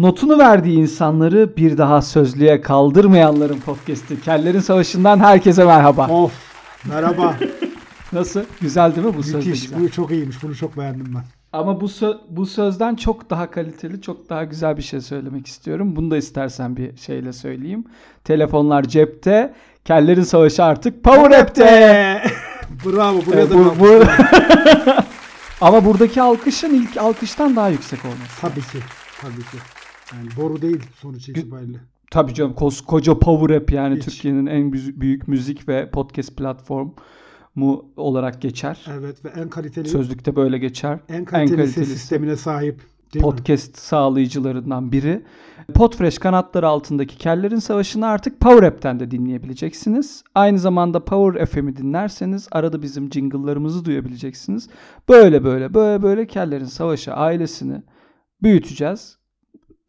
Notunu verdiği insanları bir daha sözlüğe kaldırmayanların podcast'i. Kellerin Savaşı'ndan herkese merhaba. Of merhaba. Nasıl? Güzel değil mi bu söz? Müthiş. güzel. Bu çok iyiymiş. Bunu çok beğendim ben. Ama bu sö- bu sözden çok daha kaliteli, çok daha güzel bir şey söylemek istiyorum. Bunu da istersen bir şeyle söyleyeyim. Telefonlar cepte, kellerin savaşı artık Power App'te. Bravo. Buraya Ee, da bu- bu- Ama buradaki alkışın ilk alkıştan daha yüksek olması. Tabii ki. Tabii ki. Yani boru değil sonuç itibariyle. Tabii canım koskoca Power App yani Hiç. Türkiye'nin en büyük müzik ve podcast platformu olarak geçer. Evet ve en kaliteli Sözlükte böyle geçer. en kaliteli, ses kalitelisi. sistemine sahip. Değil mi? podcast sağlayıcılarından biri. Podfresh kanatları altındaki Kellerin Savaşı'nı artık Power App'ten de dinleyebileceksiniz. Aynı zamanda Power FM'i dinlerseniz arada bizim jingle'larımızı duyabileceksiniz. Böyle böyle böyle böyle Kellerin Savaşı ailesini büyüteceğiz.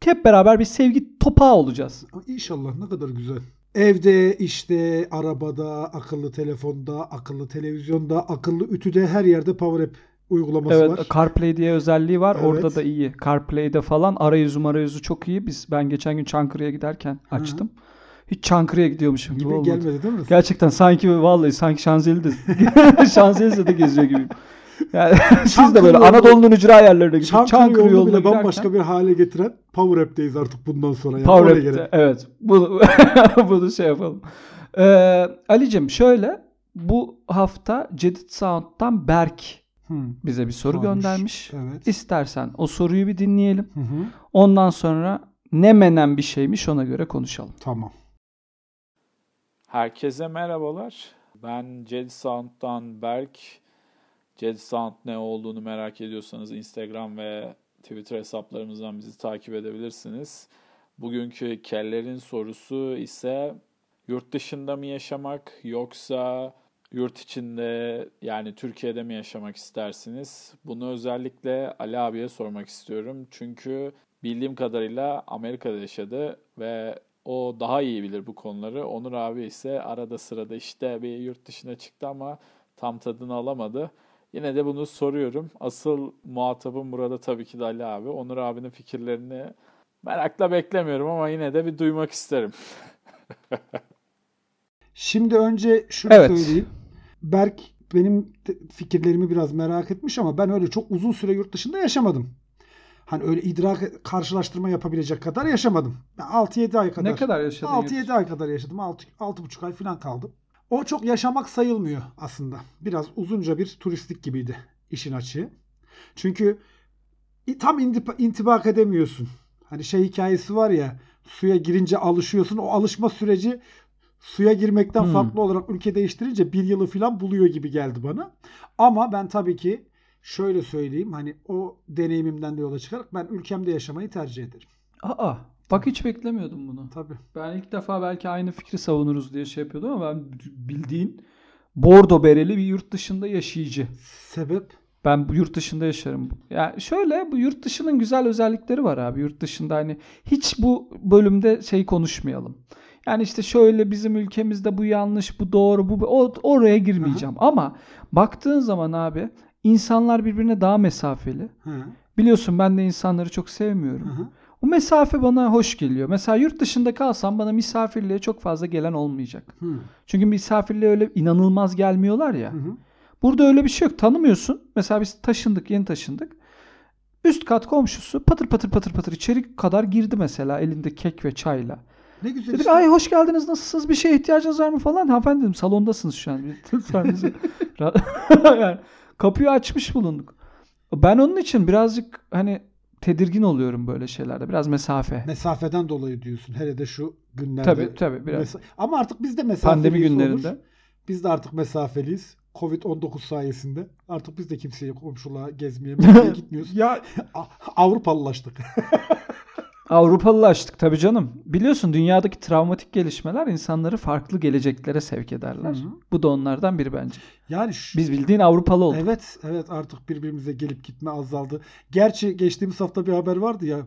Hep beraber bir sevgi topağı olacağız. İnşallah ne kadar güzel. Evde, işte, arabada, akıllı telefonda, akıllı televizyonda, akıllı ütüde her yerde Power App uygulaması Evet, var. CarPlay diye özelliği var. Evet. Orada da iyi. CarPlay'de falan arayüzü marayüzü çok iyi. Biz ben geçen gün Çankırı'ya giderken Hı. açtım. Hiç Çankırı'ya gidiyormuşum gibi, gibi olmadı. gelmedi değil mi? Gerçekten sanki vallahi sanki Şanzelize'de Şanzelize'de geziyor gibi. Yani siz de böyle yolu- Anadolu'nun ücra yerlerine gidip Çankırı, Çankırı, yolunu bile giderken bambaşka bir hale getiren Power App'teyiz artık bundan sonra. Yani. Power App'te, evet. Bunu, bunu şey yapalım. Ee, Ali'cim şöyle bu hafta Cedid Sound'dan Berk Hmm. bize bir soru Varmış. göndermiş. Evet. İstersen o soruyu bir dinleyelim. Hı hı. Ondan sonra ne menen bir şeymiş ona göre konuşalım. Tamam. Herkese merhabalar. Ben Jedi Sound'dan Berk. Jedi Sound ne olduğunu merak ediyorsanız Instagram ve Twitter hesaplarımızdan bizi takip edebilirsiniz. Bugünkü kellerin sorusu ise yurt dışında mı yaşamak yoksa yurt içinde yani Türkiye'de mi yaşamak istersiniz? Bunu özellikle Ali abiye sormak istiyorum. Çünkü bildiğim kadarıyla Amerika'da yaşadı ve o daha iyi bilir bu konuları. Onur abi ise arada sırada işte bir yurt dışına çıktı ama tam tadını alamadı. Yine de bunu soruyorum. Asıl muhatabım burada tabii ki de Ali abi. Onur abinin fikirlerini merakla beklemiyorum ama yine de bir duymak isterim. Şimdi önce şunu Evet. söyleyeyim. Berk benim fikirlerimi biraz merak etmiş ama ben öyle çok uzun süre yurt dışında yaşamadım. Hani öyle idrak karşılaştırma yapabilecek kadar yaşamadım. Ben 6-7 ay kadar. Ne kadar yaşadın? 6-7 ay kadar yaşadım. 6 6,5 ay falan kaldım. O çok yaşamak sayılmıyor aslında. Biraz uzunca bir turistik gibiydi işin açığı. Çünkü tam intibak edemiyorsun. Hani şey hikayesi var ya suya girince alışıyorsun. O alışma süreci suya girmekten Hmm. farklı olarak ülke değiştirince bir yılı falan buluyor gibi geldi bana. Ama ben tabii ki şöyle söyleyeyim hani o deneyimimden de yola çıkarak ben ülkemde yaşamayı tercih ederim. Aa, bak hiç beklemiyordum bunu. Tabii. Ben ilk defa belki aynı fikri savunuruz diye şey yapıyordum ama ben bildiğin bordo bereli bir yurt dışında yaşayıcı. Sebep Ben bu yurt dışında yaşarım. Yani şöyle bu yurt dışının güzel özellikleri var abi. Yurt dışında hani hiç bu bölümde şey konuşmayalım. Yani işte şöyle bizim ülkemizde bu yanlış, bu doğru, bu o, oraya girmeyeceğim. Ama baktığın zaman abi insanlar birbirine daha mesafeli. Hı, Biliyorsun ben de insanları çok sevmiyorum. hı hı. O mesafe bana hoş geliyor. Mesela yurt dışında kalsam bana misafirliğe çok fazla gelen olmayacak. Hı, Çünkü misafirliğe öyle inanılmaz gelmiyorlar ya. hı hı. Burada öyle bir şey yok. Tanımıyorsun. Mesela biz taşındık, yeni taşındık. Üst kat komşusu patır patır patır patır içeri kadar girdi mesela elinde kek ve çayla. Ne güzel Dedik işte. ay hoş geldiniz nasılsınız bir şeye ihtiyacınız var mı falan. Hanımefendi dedim salondasınız şu an. Lütfen bizi rahat- yani, kapıyı açmış bulunduk. Ben onun için birazcık hani tedirgin oluyorum böyle şeylerde. Biraz mesafe. Mesafeden dolayı diyorsun. Hele de şu günlerde. Tabii tabii biraz. Mesa- Ama artık biz de mesafeliyiz. Pandemi günlerinde. Biz de artık mesafeliyiz. Covid-19 sayesinde. Artık biz de kimseye komşuluğa gezmeye gitmiyoruz. Ya Avrupalılaştık. Avrupalılaştık tabii canım. Biliyorsun dünyadaki travmatik gelişmeler insanları farklı geleceklere sevk ederler. Hı hı. Bu da onlardan biri bence. Yani şu- Biz bildiğin Avrupalı olduk. Evet, evet artık birbirimize gelip gitme azaldı. Gerçi geçtiğimiz hafta bir haber vardı ya.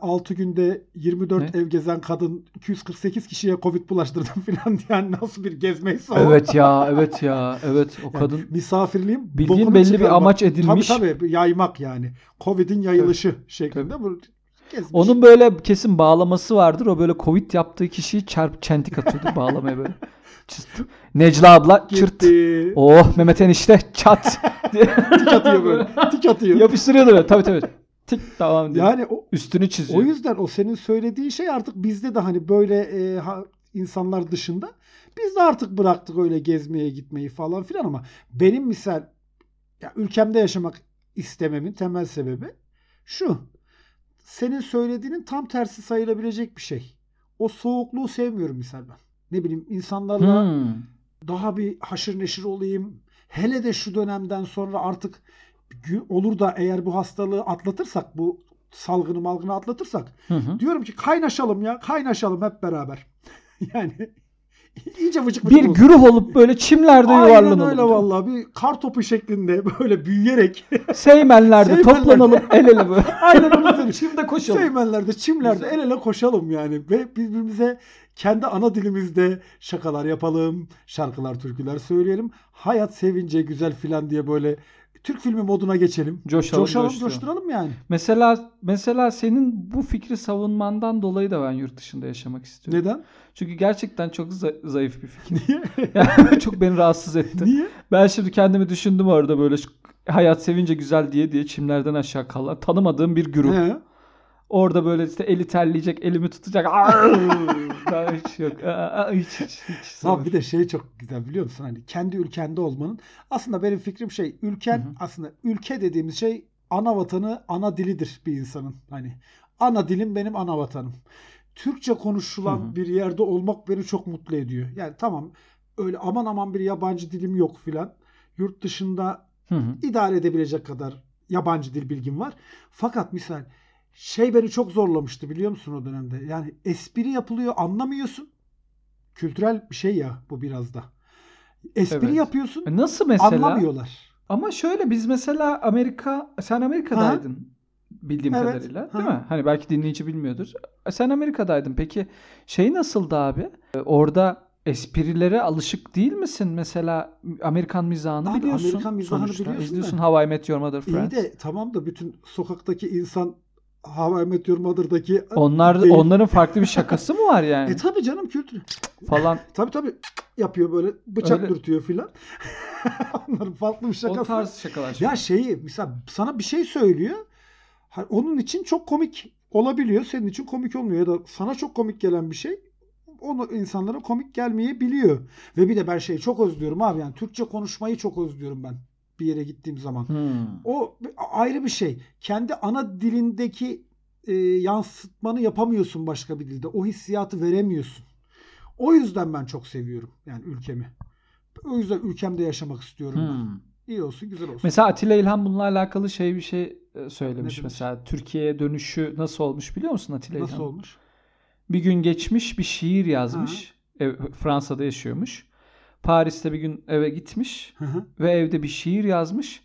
6 günde 24 Ne? ev gezen kadın 248 kişiye Covid bulaştırdım falan yani nasıl bir gezmeyse o. Evet ya, evet ya, evet o Yani kadın. misafirliğin Bildiğin belli bir çıkarmak. amaç edinmiş. Tabii tabii yaymak yani. Covid'in yayılışı şeklinde bu Gezmiş. Onun böyle kesin bağlaması vardır. O böyle Covid yaptığı kişiyi çarp çentik atıyordur bağlamaya böyle. Çıt. Necla abla çırt. Gitti. Oh Mehmet enişte çat. Tik atıyor böyle. Tik atıyor. Yapıştırıyordu böyle. Tabii tabii. Tik tamam diye. Yani o, Üstünü çiziyor. o yüzden o senin söylediğin şey artık bizde de hani böyle e, ha- insanlar dışında biz de artık bıraktık öyle gezmeye gitmeyi falan filan ama benim misal ya ülkemde yaşamak istememin temel sebebi şu. Senin söylediğinin tam tersi sayılabilecek bir şey. O soğukluğu sevmiyorum misal ben. Ne bileyim insanlarla Hmm. daha bir haşır neşir olayım. Hele de şu dönemden sonra artık olur da eğer bu hastalığı atlatırsak, bu salgını malgını atlatırsak Hı hı. diyorum ki kaynaşalım ya, kaynaşalım hep beraber. yani iyice vıcık vıcık Bir olsun. güruh olup böyle çimlerde Aynen yuvarlanalım. öyle vallahi bir kar topu şeklinde böyle büyüyerek Seymenlerde Seymenlerde. toplanalım el ele böyle. aynen söyleyeyim. Çimde koşalım. Seymenlerde, çimlerde el ele koşalım yani ve birbirimize kendi ana dilimizde şakalar yapalım, şarkılar, türküler söyleyelim. Hayat sevince güzel filan diye böyle Türk filmi moduna geçelim. Coşalım, Coşalım, coşturalım. coşturalım yani. Mesela mesela senin bu fikri savunmandan dolayı da ben yurt dışında yaşamak istiyorum. Neden? Çünkü gerçekten çok za- zayıf bir fikir. Niye? Yani çok beni rahatsız etti. Niye? Ben şimdi kendimi düşündüm orada böyle hayat sevince güzel diye diye çimlerden aşağı kalan tanımadığım bir grup. He. Orada böyle işte eli terleyecek, elimi tutacak. Daha hiç yok. Aa, Hiç hiç hiç. Abi bir de şey çok güzel biliyor musun? Hani kendi ülkende olmanın. Aslında benim fikrim şey ülken Hı hı. aslında ülke dediğimiz şey ana vatanı, ana dilidir bir insanın. Hani ana dilim benim ana vatanım. Türkçe konuşulan Hı hı. bir yerde olmak beni çok mutlu ediyor. Yani tamam öyle aman aman bir yabancı dilim yok filan. Yurt dışında Hı hı. idare edebilecek kadar yabancı dil bilgim var. Fakat misal şey beni çok zorlamıştı biliyor musun o dönemde? Yani espri yapılıyor anlamıyorsun. Kültürel bir şey ya bu biraz da. Espri Evet. yapıyorsun E Nasıl mesela? anlamıyorlar. Ama şöyle biz mesela Amerika sen Amerika'daydın bildiğim Evet. kadarıyla değil Ha. mi? Hani belki dinleyici bilmiyordur. E, Sen Amerika'daydın. Peki şey nasıldı abi? E, Orada esprilere alışık değil misin? Mesela Amerikan mizahını Abi biliyorsun. Amerikan mizahını sonuçta. biliyorsun İzliyorsun da. How I Met Your Mother İyi Friends. de tamam da bütün sokaktaki insan How I Met Your Mother'daki Onlar değil. onların farklı bir şakası mı var yani E tabi canım kültür. falan. Tabi tabi yapıyor böyle bıçak Öyle. dürtüyor filan. Onların farklı bir O şakası. tarz şakalar. Ya şeyi mesela sana bir şey söylüyor. Onun için çok komik olabiliyor. Senin için komik olmuyor. Ya da sana çok komik gelen bir şey onu insanlara komik gelmeyebiliyor. Ve bir de ben şeyi çok özlüyorum abi. Yani Türkçe konuşmayı çok özlüyorum ben bir yere gittiğim zaman. Hmm. O ayrı bir şey. Kendi ana dilindeki e, yansıtmanı yapamıyorsun başka bir dilde. O hissiyatı veremiyorsun. O yüzden ben çok seviyorum yani ülkemi. O yüzden ülkemde yaşamak istiyorum. ben. Hmm. İyi olsun, güzel olsun. Mesela Atilla İlhan bununla alakalı şey bir şey e, söylemiş Ne demiş? mesela. Türkiye'ye dönüşü nasıl olmuş biliyor musun Atilla Nasıl İlhan? olmuş? Bir gün geçmiş bir şiir yazmış. Ev, Fransa'da yaşıyormuş. Paris'te bir gün eve gitmiş Hı hı. ve evde bir şiir yazmış.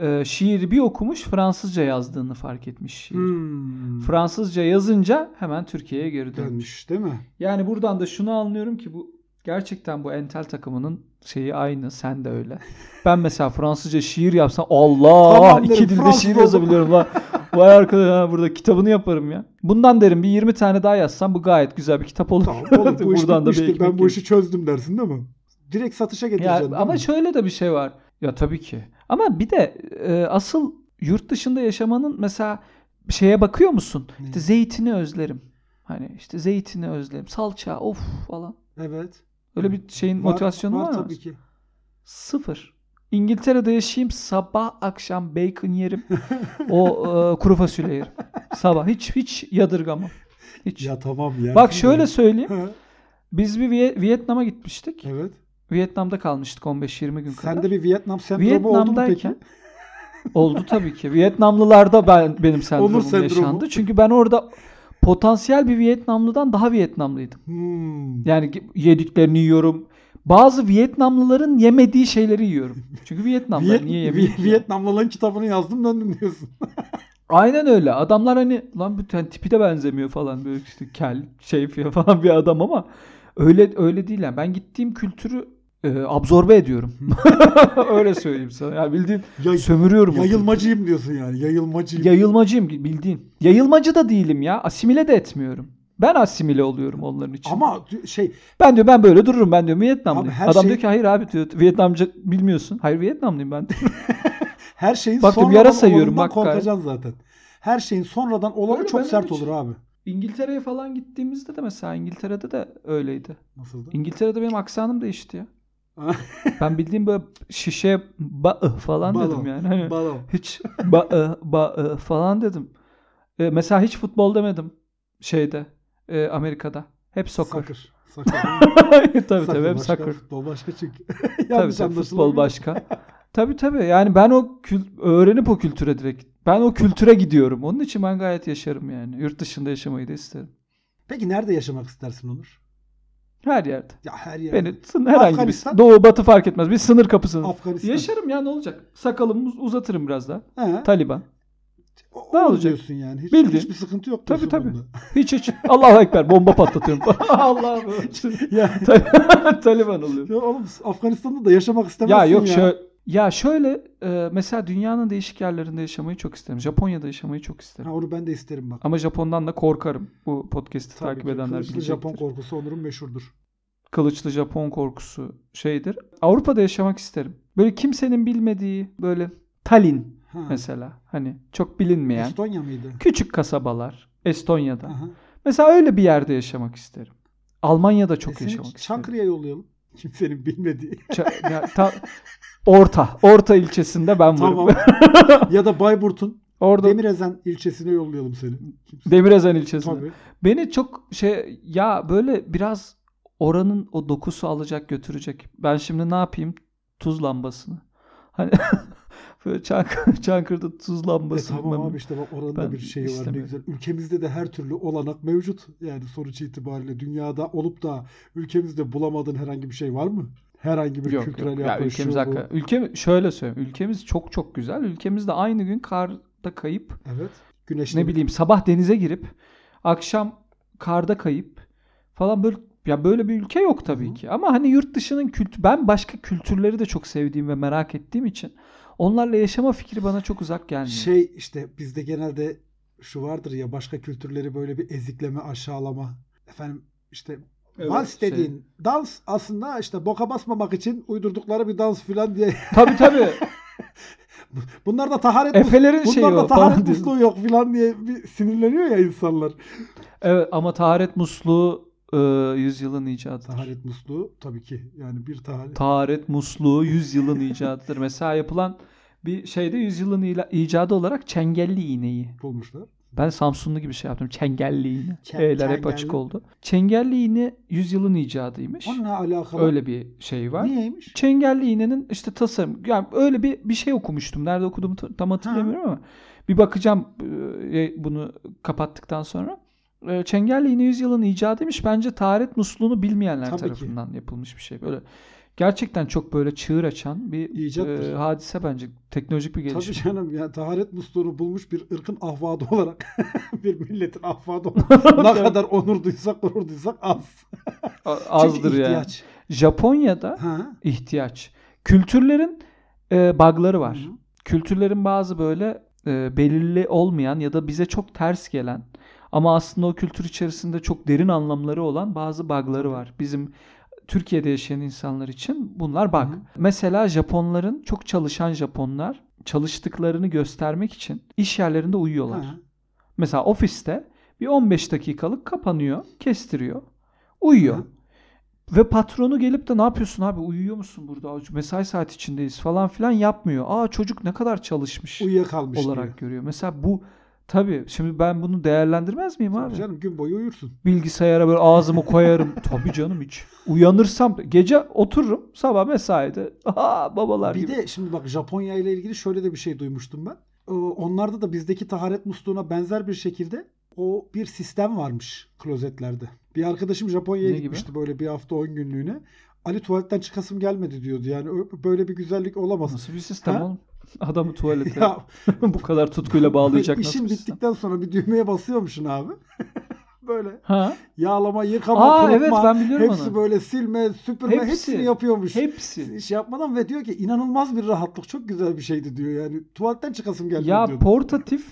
Ee, şiiri bir okumuş Fransızca yazdığını fark etmiş şiir. Hmm. Fransızca yazınca hemen Türkiye'ye geri dönmüş. Dönmüş değil mi? Yani buradan da şunu anlıyorum ki bu gerçekten bu entel takımının şeyi aynı. Sen de öyle. Ben mesela Fransızca şiir yapsam Allah Tamam derim, iki dilde Fransız şiir yazabiliyorum. Vay, vay arkadaş ha, burada kitabını yaparım ya. Bundan derim bir 20 tane daha yazsam bu gayet güzel bir kitap olur. Tamam oğlum bu iş Buradan da bir Ben bu işi çözdüm dersin değil mi? Direkt satışa getireceksin. ama mi? şöyle de bir şey var. Ya tabii ki. Ama bir de e, asıl yurt dışında yaşamanın mesela şeye bakıyor musun? Ne? İşte zeytini özlerim. Hani işte zeytini özlerim. Salça of falan. Evet. Öyle bir şeyin Var- motivasyonu var, mı? tabii ki. Sıfır. İngiltere'de yaşayayım sabah akşam bacon yerim. o e, kuru fasulye yerim. Sabah hiç hiç yadırgamam. Hiç. Ya tamam ya. Bak şöyle söyleyeyim. Biz bir Vietnam'a gitmiştik. evet. Vietnam'da kalmıştık 15-20 gün kadar. Sende bir Vietnam sendromu oldu mu peki? Vietnam'dayken oldu tabii ki. Vietnamlılarda ben benim sendromum sendromu. yaşandı. Çünkü ben orada potansiyel bir Vietnamlıdan daha Vietnamlıydım. Hmm. Yani yediklerini yiyorum. Bazı Vietnamlıların yemediği şeyleri yiyorum. Çünkü Vietnamlılar Viet- niye Vi- yemiyor? ki? Vietnamlıların kitabını yazdım döndüm diyorsun. Aynen öyle. Adamlar hani lan bir tane tipi de benzemiyor falan böyle işte kel, şey falan bir adam ama öyle öyle değil yani. Ben gittiğim kültürü e, absorbe ediyorum. Öyle söyleyeyim sana. Ya bildiğin Yay- sömürüyorum. yayılmacıyım diyorsun yani. Yayılmacıyım. Yayılmacıyım bildiğin. Yayılmacı da değilim ya. Asimile de etmiyorum. Ben asimile oluyorum onların için. Ama şey ben diyor ben böyle dururum ben diyor Vietnamlıyım. Adam şey- diyor ki hayır abi diyor Vietnamca bilmiyorsun. Hayır Vietnamlıyım ben. her şeyin Bak sonradan yara sayıyorum, bak korkacaksın zaten. Her şeyin sonradan olanı Öyle, çok sert olur abi. İngiltere'ye falan gittiğimizde de mesela İngiltere'de de öyleydi. Nasıldı? İngiltere'de benim aksanım değişti ya. Ben bildiğim böyle şişe ba falan Balon. dedim yani. Hani Balon. hiç ba ba falan dedim. E, mesela hiç futbol demedim şeyde e, Amerika'da. Hep soccer. Soccer. Soccer. tabii tabii Soccer hep soccer. Futbol başka çünkü. Tabii tabii futbol başka. tabii tabii yani ben o kül- öğrenip o kültüre direkt ben o kültüre gidiyorum. Onun için ben gayet yaşarım yani. Yurt dışında yaşamayı da isterim. Peki nerede yaşamak istersin Onur? Her yerde. Ya her yer. Beni sın- herhangi bir doğu batı fark etmez. Bir sınır kapısını. Afganistan. Yaşarım ya ne olacak? Sakalımı uz- uzatırım biraz daha. He. Taliban. O- Ne olacak? diyorsun yani. Hiç, Bildiğin. hiçbir sıkıntı yok Tabii, tabii. bunda. Hiç hiç. Allahu Ekber bomba patlatıyorum. Allah'ım. Ya, Taliban oluyor. ya oğlum Afganistan'da da yaşamak istemezsin Ya ya. yok şöyle ya şöyle e, mesela dünyanın değişik yerlerinde yaşamayı çok isterim. Japonya'da yaşamayı çok isterim. Ha, onu ben de isterim bak. Ama Japon'dan da korkarım. Bu podcast'i Tabii takip ki. edenler Kılıçlı bilecektir. Japon korkusu Onur'un meşhurdur. Kılıçlı Japon korkusu şeydir. Avrupa'da yaşamak isterim. Böyle kimsenin bilmediği böyle Tallinn Ha. mesela. Hani çok bilinmeyen Estonya mıydı? küçük kasabalar Estonya'da. Aha. Mesela öyle bir yerde yaşamak isterim. Almanya'da çok E yaşamak isterim. Çankırı'ya yollayalım. Kimsenin bilmediği. Ça- ya, ta- orta. Orta ilçesinde ben varım. tamam. ya da Bayburt'un Orada Demirezen ilçesine yollayalım seni. Kimse- Demirezen ilçesinde. Tabii. Beni çok şey ya böyle biraz oranın o dokusu alacak götürecek. Ben şimdi ne yapayım? Tuz lambasını. Hani böyle Çankır, Çankırı'da tuz E lambası. tamam ben- abi işte bak oranın da bir şeyi var ne güzel. Ülkemizde de her türlü olanak mevcut. Yani sonuç itibariyle dünyada olup da ülkemizde bulamadığın herhangi bir şey var mı? Herhangi bir Yok kültürel yok. Ya yaklaşım. ülkemiz bu. hakikaten. Ülke şöyle söyleyeyim. Ülkemiz çok çok güzel. Ülkemizde aynı gün karda kayıp Evet. Güneşli ne bileyim sabah denize girip akşam karda kayıp falan böyle ya böyle bir ülke yok tabii hı. ki. Ama hani yurt dışının kültü ben başka kültürleri de çok sevdiğim ve merak ettiğim için onlarla yaşama fikri bana çok uzak gelmiyor. Şey işte bizde genelde şu vardır ya başka kültürleri böyle bir ezikleme, aşağılama. Efendim işte Evet, vals şey- dediğin dans aslında işte boka basmamak için uydurdukları bir dans filan diye. Tabii tabii. Bunlar da taharet Efelerin şeyi Bunlar da taharet musluğu yok filan diye bir sinirleniyor ya insanlar. Evet ama taharet musluğu e, yüzyılın icadıdır. Taharet musluğu tabii ki yani bir taharet. Taharet musluğu yüzyılın icadıdır. Mesela yapılan bir şeyde yüzyılın icadı olarak çengelli iğneyi. bulmuşlar. Ben Samsunlu gibi şey yaptım. Çengelli iğne. Çen- E'ler hep açık oldu. Çengelli iğne yüzyılın icadıymış. Onunla alakalı. Öyle bir şey var. Niyeymiş? Çengelli iğnenin işte tasarım. Yani öyle bir bir şey okumuştum. Nerede okuduğumu ta- tam hatırlamıyorum ama bir bakacağım e, bunu kapattıktan sonra. E, Çengelli iğne yüzyılın icadıymış. Bence taharet musluğunu bilmeyenler Tabii ki. tarafından yapılmış bir şey. Böyle gerçekten çok böyle çığır açan bir İcattır. e, hadise bence. Teknolojik bir Tabii gelişme. canım ya taharet musluğunu bulmuş bir ırkın ahvadı olarak bir milletin ahvadı olarak ne kadar onur duysak gurur duysak az. Azdır Çünkü yani. ihtiyaç. Japonya'da Ha. ihtiyaç. Kültürlerin e, bug'ları var. Hı hı. Kültürlerin bazı böyle e, belirli olmayan ya da bize çok ters gelen ama aslında o kültür içerisinde çok derin anlamları olan bazı bug'ları var. Bizim Türkiye'de yaşayan insanlar için bunlar bug. Hı hı. Mesela Japonların çok çalışan Japonlar çalıştıklarını göstermek için iş yerlerinde uyuyorlar. Ha. Mesela ofiste bir 15 dakikalık kapanıyor, kestiriyor, uyuyor. Hı. Ve patronu gelip de ne yapıyorsun abi uyuyor musun burada? Mesai saat içindeyiz falan filan yapmıyor. Aa çocuk ne kadar çalışmış Uyuyakalmış olarak diyor. görüyor. Mesela bu tabii şimdi ben bunu değerlendirmez miyim abi? Tabii canım gün boyu uyursun. Bilgisayara böyle ağzımı koyarım. tabii canım hiç. Uyanırsam gece otururum sabah mesaide. Aa babalar Bir gibi. de şimdi bak Japonya ile ilgili şöyle de bir şey duymuştum ben. Ee, Onlarda da bizdeki taharet musluğuna benzer bir şekilde o bir sistem varmış klozetlerde. Bir arkadaşım Japonya'ya Ne gibi? gitmişti böyle bir hafta 10 günlüğüne. Ali tuvaletten çıkasım gelmedi diyordu. Yani böyle bir güzellik olamaz. Nasıl bir sistem Ha? oğlum? Adamı tuvalete Ya bu kadar tutkuyla bağlayacak nasıl işin bir sistem? bittikten sonra bir düğmeye basıyormuşsun abi. Böyle Ha? yağlama, yıkama, Aa kurutma. evet ben biliyorum hepsi onu. böyle silme, süpürme Hepsi. hepsini yapıyormuş. Hepsi. İş yapmadan ve diyor ki inanılmaz bir rahatlık. Çok güzel bir şeydi diyor yani. Tuvaletten çıkasım geldi Ya diyor. portatif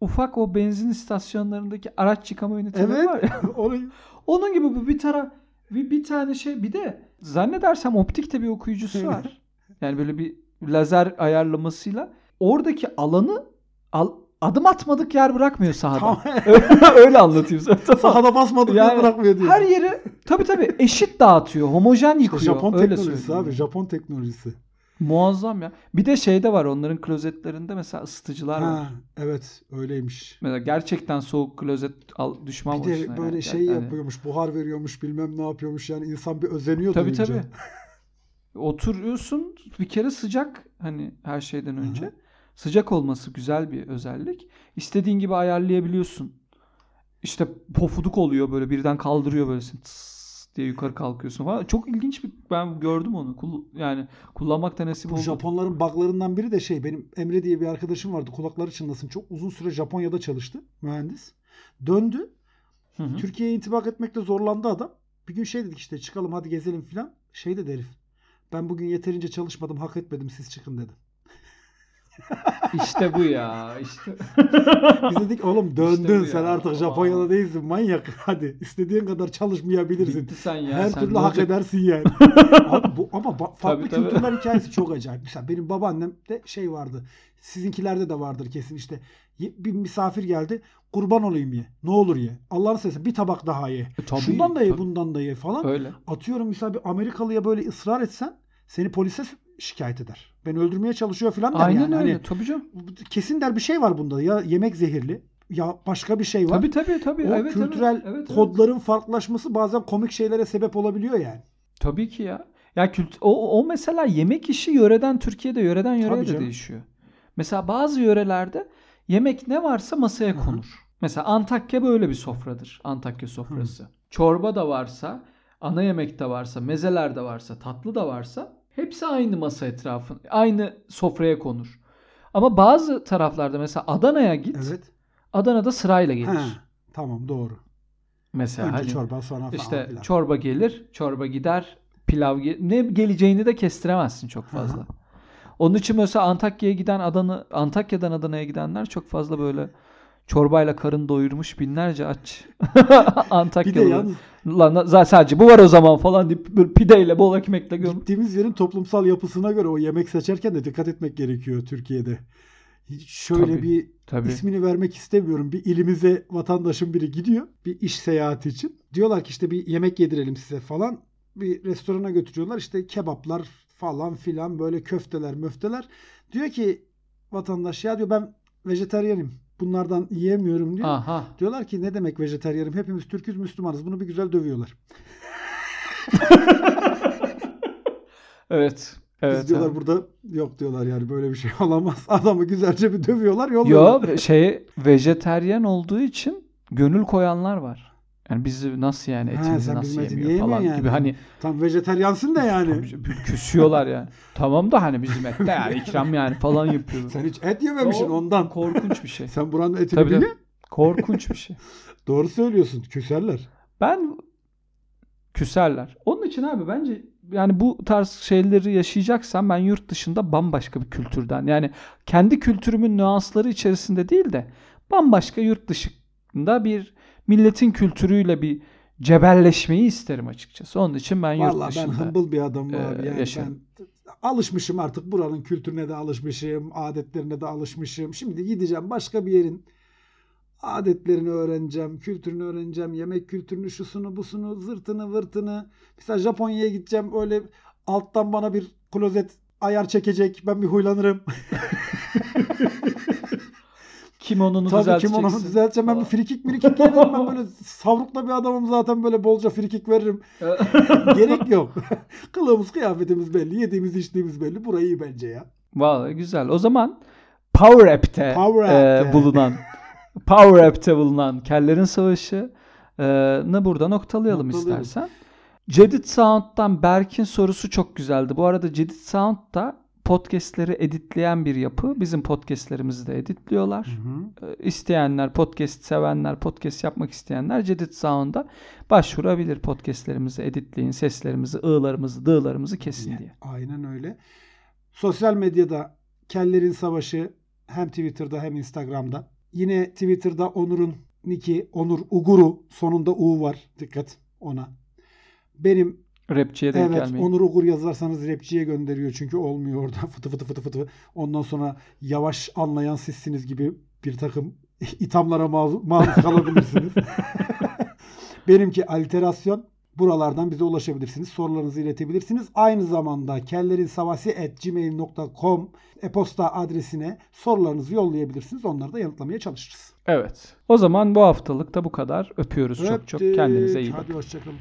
ufak o benzin istasyonlarındaki araç yıkama üniteleri Evet. var ya. Onu Onun gibi bu bir tara bir, bir tane şey bir de zannedersem optikte bir okuyucusu var. Yani böyle bir lazer ayarlamasıyla oradaki alanı al, adım atmadık yer bırakmıyor sahada. Tamam. Öyle anlatayım sana. Sahada basmadık Yani yani, bırakmıyor diyor. Her yeri tabii tabii eşit dağıtıyor. Homojen yıkıyor. Japon Öyle teknolojisi söyleyeyim. abi. Japon teknolojisi. Muazzam ya. Bir de şey de var onların klozetlerinde mesela ısıtıcılar var. Ha, evet öyleymiş. Mesela gerçekten soğuk klozet al, düşman Bir de böyle yani. şey Yani yapıyormuş, buhar veriyormuş, bilmem ne yapıyormuş. Yani insan bir özeniyor Tabii duyunca. tabii. Oturuyorsun bir kere sıcak hani her şeyden önce. Hı hı. Sıcak olması güzel bir özellik. İstediğin gibi ayarlayabiliyorsun. İşte pofuduk oluyor böyle birden kaldırıyor böyle seni tıs diye yukarı kalkıyorsun falan. Çok ilginç bir ben gördüm onu. Kul- yani kullanmak da nasip Bu oldu. Japonların buglarından biri de şey benim Emre diye bir arkadaşım vardı kulakları çınlasın çok uzun süre Japonya'da çalıştı mühendis. Döndü. Türkiye'ye intibak etmekte zorlandı adam. Bir gün şey dedik işte çıkalım hadi gezelim filan. Şey dedi herif. Ben bugün yeterince çalışmadım hak etmedim siz çıkın dedi. İşte bu ya. işte. Biz dedik oğlum döndün İşte sen ya. artık Japonya'da değilsin manyak hadi istediğin kadar çalışmayabilirsin. Bitti sen ya. Her sen türlü hak olacak? edersin yani. Abi bu, ama ba- farklı Tabii, tabii. kültürler hikayesi çok acayip. Mesela benim babaannem de şey vardı. Sizinkilerde de vardır kesin işte. Bir misafir geldi. Kurban olayım ye. Ne olur ye. Allah'ını seversen bir tabak daha ye. E, tabii, Şundan da ye tabii. bundan da ye falan. Öyle. Atıyorum mesela bir Amerikalıya böyle ısrar etsen seni polise şikayet eder. Beni öldürmeye çalışıyor falan der Aynen yani. öyle. Hani Tabii canım. kesin der bir şey var bunda. Ya yemek zehirli ya başka bir şey var. Tabii tabii tabii. o evet, kültürel evet, evet, evet. kodların farklılaşması bazen komik şeylere sebep olabiliyor yani. Tabii ki ya. Ya kült o, o mesela yemek işi yöreden Türkiye'de yöreden yöreye Tabii de canım. değişiyor. Mesela bazı yörelerde yemek ne varsa masaya Hı hı. konur. Mesela Antakya böyle bir sofradır. Antakya sofrası. Çorba da varsa, ana yemek de varsa, mezeler de varsa, tatlı da varsa hepsi aynı masa etrafında, aynı sofraya konur. Ama bazı taraflarda mesela Adana'ya git. Evet. Adana'da sırayla gelir. Ha, tamam doğru. Mesela Önce hani çorba sonra falan işte filan. çorba gelir, çorba gider, pilav ge- ne geleceğini de kestiremezsin çok fazla. Hı Onun için mesela Antakya'ya giden Adana Antakya'dan Adana'ya gidenler çok fazla böyle çorbayla karın doyurmuş binlerce aç Antakyalı. Lan zaten sadece bu var o zaman falan deyip böyle pideyle bol ekmekle göm. gittiğimiz yerin toplumsal yapısına göre o yemek seçerken de dikkat etmek gerekiyor Türkiye'de. Şöyle Tabii, bir Tabii. ismini vermek istemiyorum. Bir ilimize vatandaşın biri gidiyor bir iş seyahati için. Diyorlar ki işte bir yemek yedirelim size falan. Bir restorana götürüyorlar. İşte kebaplar falan filan böyle köfteler möfteler. Diyor ki vatandaş ya diyor ben vejeteryanim. Bunlardan yiyemiyorum diyor. Aha. Diyorlar ki ne demek vejeteryanım? Hepimiz Türk'üz, Müslümanız. Bunu bir güzel dövüyorlar. Evet. Evet. Biz diyorlar burada yok diyorlar yani böyle bir şey olamaz. Adamı güzelce bir dövüyorlar yolluyorlar. Yo şey vejeteryen olduğu için gönül koyanlar var. Yani bizi nasıl yani Ha, etimizi sen nasıl etini yemiyor falan yiyemiyorsun gibi yani. hani Tam vejeteryansın da yani. Küsüyorlar yani. tamam da hani bizim ette yani ikram yani falan yapıyorlar. Sen hiç et yememişsin O ondan. Korkunç bir şey. Sen buranın etini Tabii, biliyor. tabii. Korkunç bir şey. Doğru söylüyorsun. Küserler. Ben küserler. Onun için abi bence yani bu tarz şeyleri yaşayacaksan ben yurt dışında bambaşka bir kültürden yani kendi kültürümün nüansları içerisinde değil de bambaşka yurt dışında bir milletin kültürüyle bir cebelleşmeyi isterim açıkçası. Onun için ben yurt Vallahi ben dışında humble bir adamım e, abi. Yani yaşarım. ben alışmışım artık buranın kültürüne de alışmışım, adetlerine de alışmışım. Şimdi gideceğim başka bir yerin adetlerini öğreneceğim, kültürünü öğreneceğim, yemek kültürünü, şusunu, busunu, zırtını, vırtını. Mesela Japonya'ya gideceğim öyle alttan bana bir klozet ayar çekecek. Ben bir huylanırım. kimononu Tabii düzelteceksin. kimonomu düzelteceğim. Ben bir frikik mirikik veririm. Ben böyle savrukla bir adamım zaten böyle bolca frikik veririm. Gerek yok. Kılığımız, kıyafetimiz belli. Yediğimiz, içtiğimiz belli. Burayı iyi bence ya. Vallahi güzel. O zaman Power App'te, Power e, bulunan Power App'te bulunan Kellerin Savaşı e, ne burada noktalayalım Noktalayalım. istersen. Cedit Sound'dan Berk'in sorusu çok güzeldi. Bu arada Cedit Sound da podcastleri editleyen bir yapı. Bizim podcastlerimizi de editliyorlar. Hı hı. Ee, İsteyenler, podcast sevenler, podcast yapmak isteyenler Cedit Sound'a başvurabilir. Podcastlerimizi editleyin, seslerimizi, ığlarımızı, dığlarımızı kesin diye. Aynen öyle. Sosyal medyada Kellerin Savaşı hem Twitter'da hem Instagram'da. Yine Twitter'da Onur'un niki Onur Uguru sonunda U var. Dikkat ona. Benim Rapçiye denk evet gelmeyin. Onur Ugur yazarsanız rapçiye gönderiyor çünkü olmuyor orada fıtı fıtı fıtı fıtı. Ondan sonra yavaş anlayan sizsiniz gibi bir takım ithamlara maruz, maruz kalabilirsiniz. Benimki alterasyon. Buralardan bize ulaşabilirsiniz. Sorularınızı iletebilirsiniz. Aynı zamanda kellerinsavasi.gmail.com e-posta adresine sorularınızı yollayabilirsiniz. Onları da yanıtlamaya çalışırız. Evet. O zaman bu haftalık da bu kadar. Öpüyoruz çok çok. Öptük. Kendinize iyi bakın. Hadi hoşçakalın.